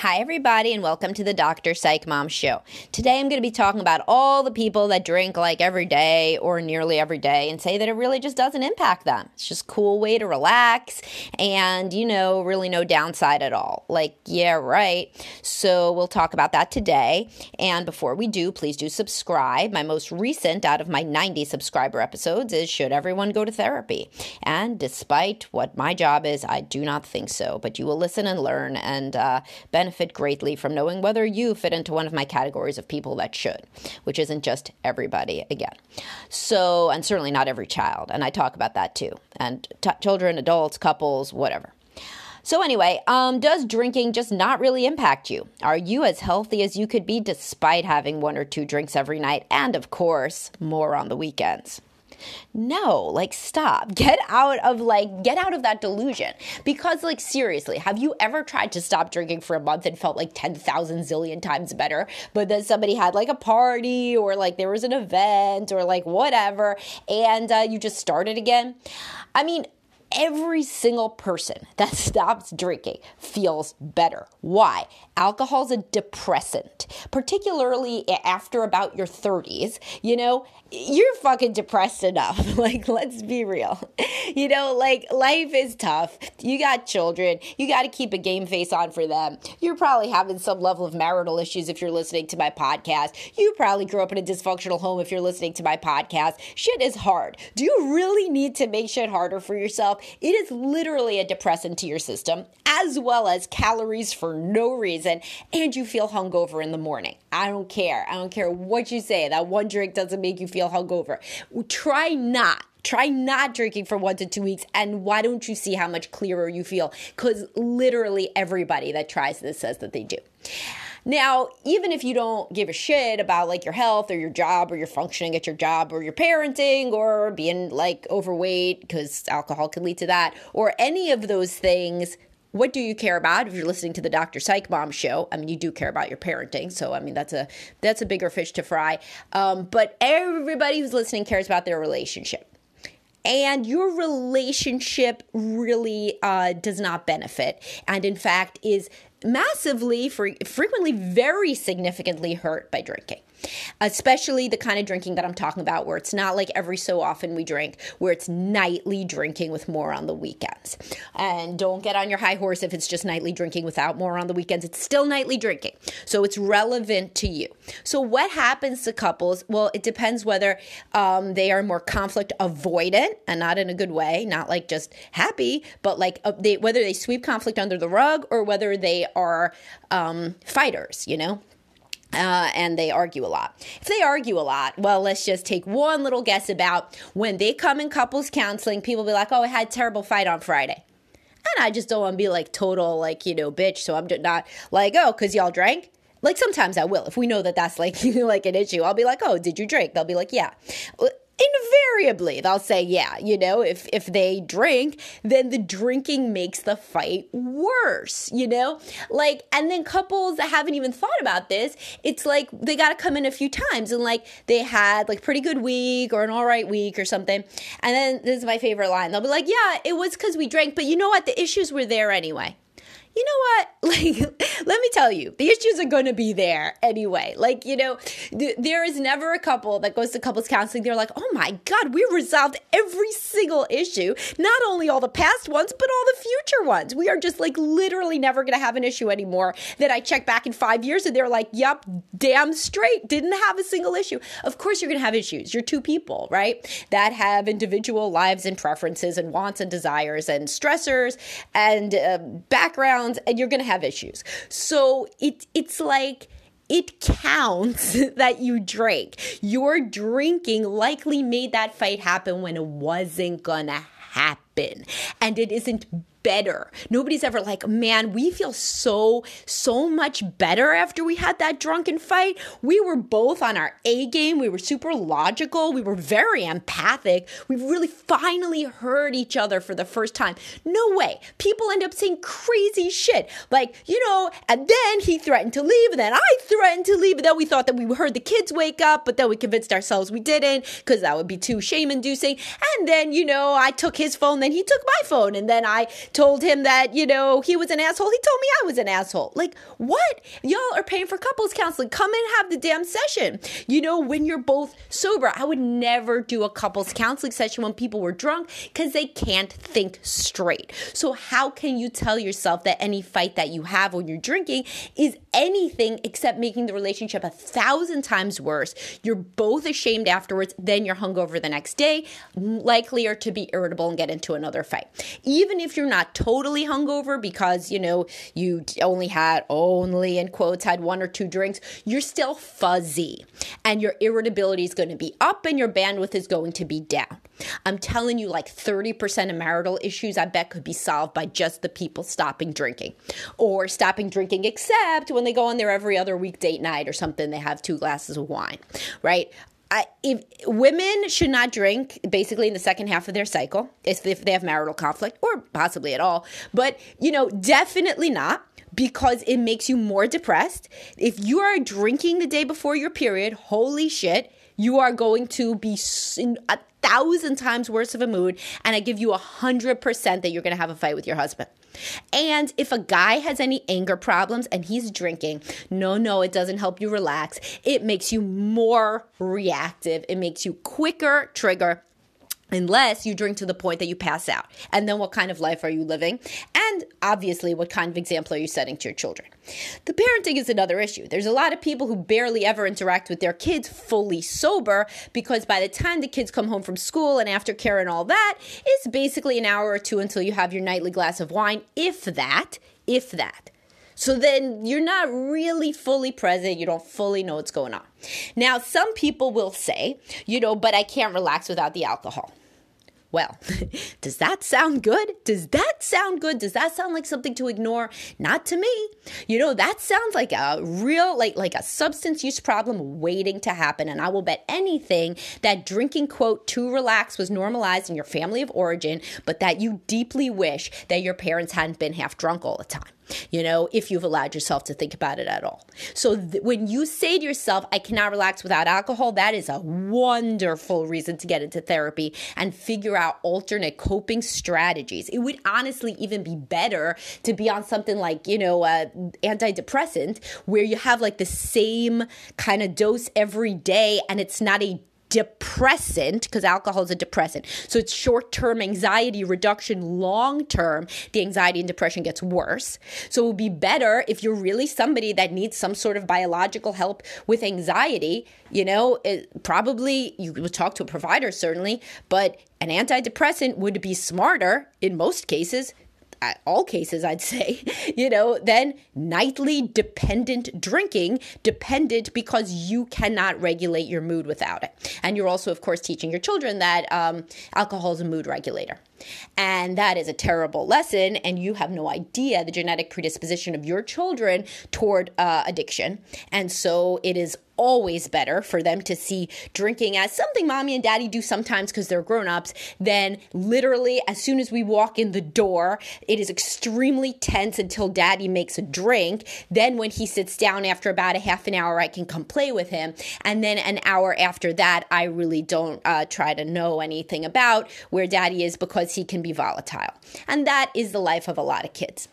Hi, everybody, and welcome to the Dr. Psych Mom Show. Today, I'm going to be talking about all the people that drink like every day or nearly every day and say that it really just doesn't impact them. It's just a cool way to relax and, you know, really no downside at all. Like, yeah, right. So, we'll talk about that today. And before we do, please do subscribe. My most recent out of my 90 subscriber episodes is Should Everyone Go to Therapy? And despite what my job is, I do not think so. But you will listen and learn and uh, benefit benefit greatly from knowing whether you fit into one of my categories of people that should, which isn't just everybody again. So, and certainly not every child. And I talk about that too. And t- children, adults, couples, whatever. So, anyway, um, does drinking just not really impact you? Are you as healthy as you could be despite having one or two drinks every night? And of course, more on the weekends. No, like stop. Get out of like get out of that delusion. Because like seriously, have you ever tried to stop drinking for a month and felt like 10,000 zillion times better, but then somebody had like a party or like there was an event or like whatever and uh, you just started again? I mean, every single person that stops drinking feels better. Why? Alcohol's a depressant, particularly after about your 30s. You know, you're fucking depressed enough. like, let's be real. You know, like, life is tough. You got children. You got to keep a game face on for them. You're probably having some level of marital issues if you're listening to my podcast. You probably grew up in a dysfunctional home if you're listening to my podcast. Shit is hard. Do you really need to make shit harder for yourself? It is literally a depressant to your system, as well as calories for no reason, and you feel hungover in the morning. I don't care. I don't care what you say. That one drink doesn't make you feel hungover. Try not try not drinking for one to two weeks and why don't you see how much clearer you feel because literally everybody that tries this says that they do now, even if you don't give a shit about like your health or your job or your functioning at your job or your parenting or being like overweight because alcohol can lead to that or any of those things, what do you care about if you're listening to the Dr. Psych Mom show? I mean, you do care about your parenting, so I mean that's a that's a bigger fish to fry. Um, but everybody who's listening cares about their relationship and your relationship really uh, does not benefit and in fact is massively frequently very significantly hurt by drinking especially the kind of drinking that I'm talking about, where it's not like every so often we drink, where it's nightly drinking with more on the weekends. And don't get on your high horse if it's just nightly drinking without more on the weekends. It's still nightly drinking. So it's relevant to you. So, what happens to couples? Well, it depends whether um, they are more conflict avoidant and not in a good way, not like just happy, but like uh, they, whether they sweep conflict under the rug or whether they are um, fighters, you know? Uh, and they argue a lot. If they argue a lot, well, let's just take one little guess about when they come in couples counseling, people be like, oh, I had a terrible fight on Friday. And I just don't want to be like total, like, you know, bitch. So I'm not like, oh, because y'all drank. Like sometimes I will. If we know that that's like, like an issue, I'll be like, oh, did you drink? They'll be like, yeah invariably they'll say yeah you know if if they drink then the drinking makes the fight worse you know? Like and then couples that haven't even thought about this it's like they got to come in a few times and like they had like pretty good week or an all right week or something. And then this is my favorite line. They'll be like yeah it was because we drank but you know what? The issues were there anyway you know what? Like, let me tell you, the issues are going to be there anyway. Like, you know, th- there is never a couple that goes to couples counseling. They're like, oh my God, we resolved every single issue, not only all the past ones, but all the future ones. We are just like literally never going to have an issue anymore. That I check back in five years and they're like, yep, damn straight, didn't have a single issue. Of course, you're going to have issues. You're two people, right? That have individual lives and preferences and wants and desires and stressors and uh, backgrounds and you're going to have issues. So it it's like it counts that you drank. Your drinking likely made that fight happen when it wasn't gonna happen. And it isn't better. Nobody's ever like, man, we feel so, so much better after we had that drunken fight. We were both on our A game. We were super logical. We were very empathic. We really finally heard each other for the first time. No way. People end up saying crazy shit. Like, you know, and then he threatened to leave, and then I threatened to leave, and then we thought that we heard the kids wake up, but then we convinced ourselves we didn't because that would be too shame inducing. And then, you know, I took his phone, then he took my phone, and then I told him that, you know, he was an asshole. He told me I was an asshole. Like, what? Y'all are paying for couples counseling. Come and have the damn session. You know, when you're both sober, I would never do a couples counseling session when people were drunk because they can't think straight. So, how can you tell yourself that any fight that you have when you're drinking is anything except making the relationship a thousand times worse? You're both ashamed afterwards, then you're hungover the next day, likelier to be irritable and get into another fight. Even if you're not totally hungover because, you know, you only had only in quotes had one or two drinks, you're still fuzzy and your irritability is going to be up and your bandwidth is going to be down. I'm telling you, like 30% of marital issues, I bet, could be solved by just the people stopping drinking or stopping drinking, except when they go on their every other week date night or something, they have two glasses of wine, right? I, if women should not drink basically in the second half of their cycle if, if they have marital conflict or possibly at all. But you know definitely not because it makes you more depressed. If you are drinking the day before your period holy shit you are going to be in a thousand times worse of a mood and i give you a hundred percent that you're to have a fight with your husband and if a guy has any anger problems and he's drinking, no, no, it doesn't help you relax. It makes you more reactive, it makes you quicker trigger unless you drink to the point that you pass out. And then what kind of life are you living? And obviously, what kind of example are you setting to your children? The parenting is another issue. There's a lot of people who barely ever interact with their kids fully sober because by the time the kids come home from school and aftercare and all that, it's basically an hour or two until you have your nightly glass of wine, if that, if that. So then you're not really fully present. You don't fully know what's going on. Now, some people will say, you know, but I can't relax without the alcohol. Well, does that sound good? Does that sound good? Does that sound like something to ignore? Not to me. You know, that sounds like a real like like a substance use problem waiting to happen and I will bet anything that drinking quote to relax was normalized in your family of origin, but that you deeply wish that your parents hadn't been half drunk all the time you know, if you've allowed yourself to think about it at all. So th- when you say to yourself, I cannot relax without alcohol, that is a wonderful reason to get into therapy and figure out alternate coping strategies. It would honestly even be better to be on something like, you know, uh, antidepressant where you have like the same kind of dose every day and it's not a depressant because alcohol is a depressant. So it's short term anxiety reduction, long term, the anxiety and depression gets worse. So it would be better if you're really somebody that needs some sort of biological help with anxiety. You know, it, probably you would talk to a provider, certainly, but an antidepressant would be smarter in most cases all cases, I'd say, you know, then nightly dependent drinking, dependent because you cannot regulate your mood without it. And you're also, of course, teaching your children that um, alcohol is a mood regulator. And that is a terrible lesson. And you have no idea the genetic predisposition of your children toward uh, addiction. And so it is always better for them to see drinking as something mommy and daddy do sometimes because they're grown-ups than literally as soon as we walk in the door it is extremely tense until daddy makes a drink then when he sits down after about a half an hour i can come play with him and then an hour after that i really don't uh, try to know anything about where daddy is because because he can be volatile. And that is the life of a lot of kids.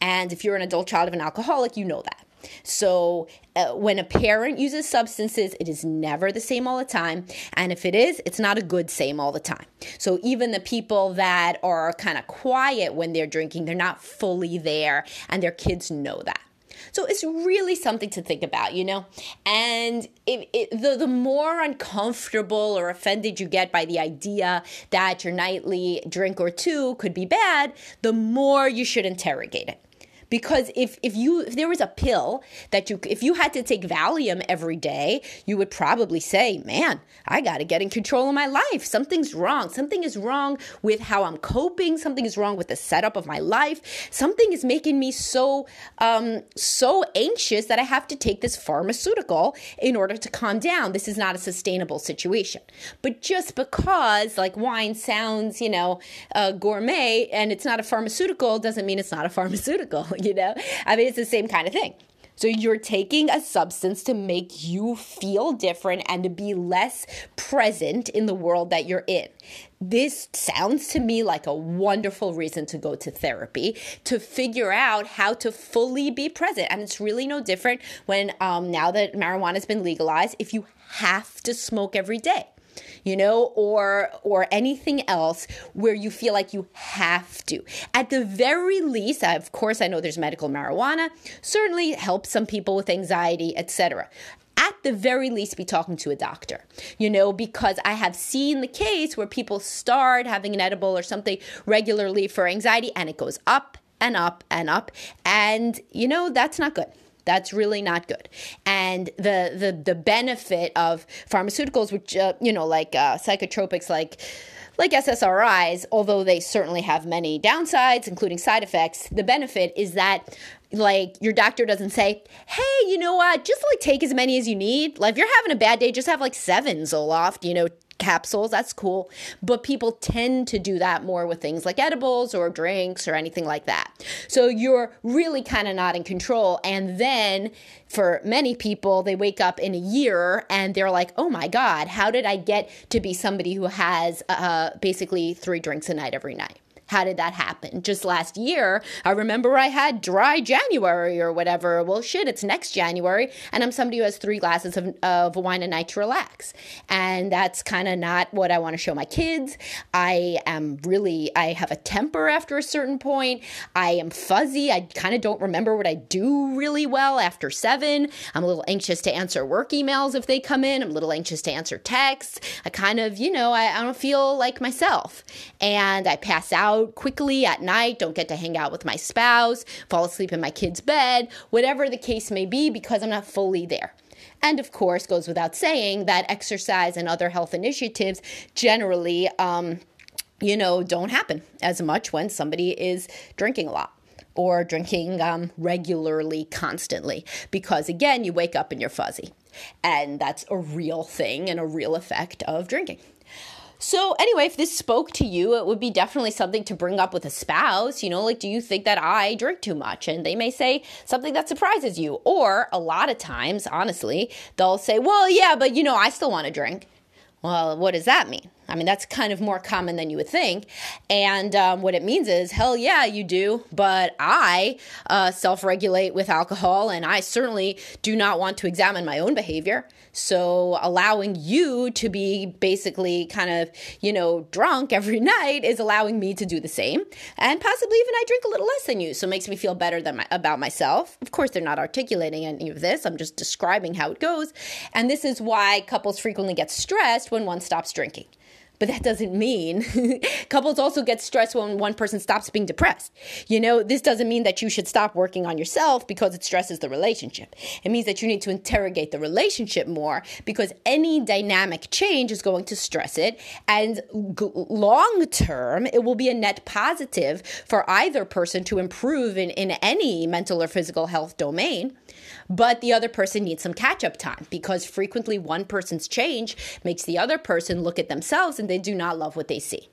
And if you're an adult child of an alcoholic, you know that. So, uh, when a parent uses substances, it is never the same all the time. And if it is, it's not a good same all the time. So, even the people that are kind of quiet when they're drinking, they're not fully there, and their kids know that. So it's really something to think about, you know? And it, it, the, the more uncomfortable or offended you get by the idea that your nightly drink or two could be bad, the more you should interrogate it because if if you if there was a pill that you if you had to take Valium every day, you would probably say, "Man, I got to get in control of my life. Something's wrong. Something is wrong with how I'm coping. Something is wrong with the setup of my life. Something is making me so um so anxious that I have to take this pharmaceutical in order to calm down. This is not a sustainable situation." But just because like wine sounds, you know, uh, gourmet and it's not a pharmaceutical doesn't mean it's not a pharmaceutical. you know? I mean, it's the same kind of thing. So you're taking a substance to make you feel different and to be less present in the world that you're in. This sounds to me like a wonderful reason to go to therapy to figure out how to fully be present. And it's really no different when um, now that marijuana has been legalized, if you have to smoke every day you know, or or anything else where you feel like you have to. At the very least, of course, I know there's medical marijuana, certainly helps some people with anxiety, etc at the very least be talking to a doctor you know because i have seen the case where people start having an edible or something regularly for anxiety and it goes up and up and up and you know that's not good that's really not good. And the the the benefit of pharmaceuticals, which uh, you know, like uh, psychotropics, like like SSRIs, although they certainly have many downsides, including side effects, the benefit is that like your doctor doesn't say, "Hey, you know what? Just like take as many as you need. Like if you're having a bad day, just have like seven Zoloft. You know, capsules. That's cool. But people tend to do that more with things like edibles or drinks or anything like that. So you're really kind of not in control. And then for many people, they wake up in a year and they're like, oh my God, how did I get to be somebody who has uh, basically three drinks a night every night? How did that happen? Just last year, I remember I had dry January or whatever. Well, shit, it's next January, and I'm somebody who has three glasses of, of wine a night to relax. And that's kind of not what I want to show my kids. I am really, I have a temper after a certain point. I am fuzzy. I kind of don't remember what I do really well after seven. I'm a little anxious to answer work emails if they come in. I'm a little anxious to answer texts. I kind of, you know, I, I don't feel like myself. And I pass out out quickly at night, don't get to hang out with my spouse, fall asleep in my kid's bed, whatever the case may be, because I'm not fully there. And of course, goes without saying that exercise and other health initiatives generally, um, you know, don't happen as much when somebody is drinking a lot or drinking um, regularly, constantly, because again, you wake up and you're fuzzy. And that's a real thing and a real effect of drinking. So, anyway, if this spoke to you, it would be definitely something to bring up with a spouse. You know, like, do you think that I drink too much? And they may say something that surprises you. Or a lot of times, honestly, they'll say, well, yeah, but you know, I still want to drink. Well, what does that mean? I mean, that's kind of more common than you would think. And um, what it means is, hell yeah, you do. But I uh, self regulate with alcohol, and I certainly do not want to examine my own behavior. So allowing you to be basically kind of, you know, drunk every night is allowing me to do the same. And possibly even I drink a little less than you. So it makes me feel better than my, about myself. Of course, they're not articulating any of this. I'm just describing how it goes. And this is why couples frequently get stressed when one stops drinking. But that doesn't mean couples also get stressed when one person stops being depressed. You know, this doesn't mean that you should stop working on yourself because it stresses the relationship. It means that you need to interrogate the relationship more because any dynamic change is going to stress it. And g- long term, it will be a net positive for either person to improve in, in any mental or physical health domain but the other person needs some catch up time because frequently one person's change makes the other person look at themselves and they do not love what they see.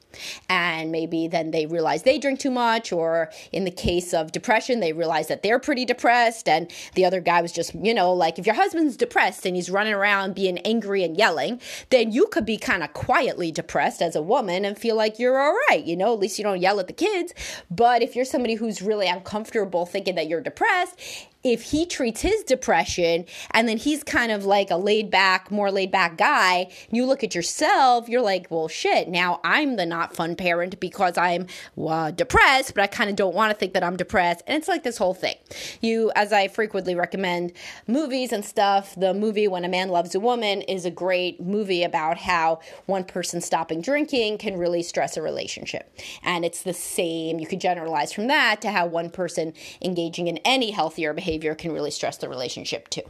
And maybe then they realize they drink too much, or in the case of depression, they realize that they're pretty depressed, and the other guy was just, you know, like if your husband's depressed and he's running around being angry and yelling, then you could be kind of quietly depressed as a woman and feel like you're all right, you know, at least you don't yell at the kids. But if you're somebody who's really uncomfortable thinking that you're depressed, if he treats his depression and then he's kind of like a laid back, more laid back guy, you look at yourself, you're like, well, shit, now I'm the not fun parent because I'm uh, depressed, but I kind of don't want to think that I'm depressed. And it's like this whole thing. You, as I frequently recommend movies and stuff, the movie When a Man Loves a Woman is a great movie about how one person stopping drinking can really stress a relationship. And it's the same, you could generalize from that to how one person engaging in any healthier behavior can really stress the relationship too.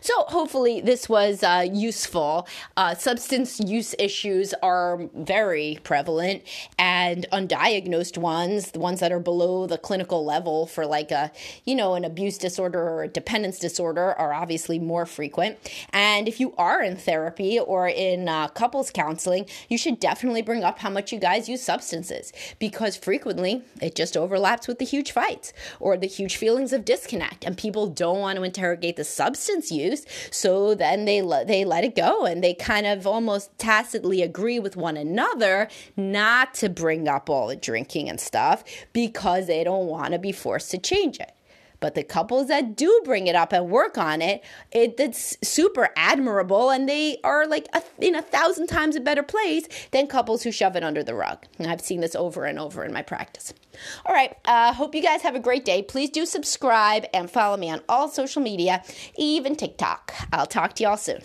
So hopefully this was uh, useful. Uh, substance use issues are very prevalent and undiagnosed ones, the ones that are below the clinical level for like a, you know, an abuse disorder or a dependence disorder are obviously more frequent. And if you are in therapy or in uh, couples counseling, you should definitely bring up how much you guys use substances because frequently it just overlaps with the huge fights or the huge feelings of disconnect and people don't want to interrogate the substance use so then they le- they let it go and they kind of almost tacitly agree with one another not to bring up all the drinking and stuff because they don't want to be forced to change it but the couples that do bring it up and work on it, it it's super admirable, and they are like a, in a thousand times a better place than couples who shove it under the rug. And I've seen this over and over in my practice. All right, uh, hope you guys have a great day. Please do subscribe and follow me on all social media, even TikTok. I'll talk to y'all soon.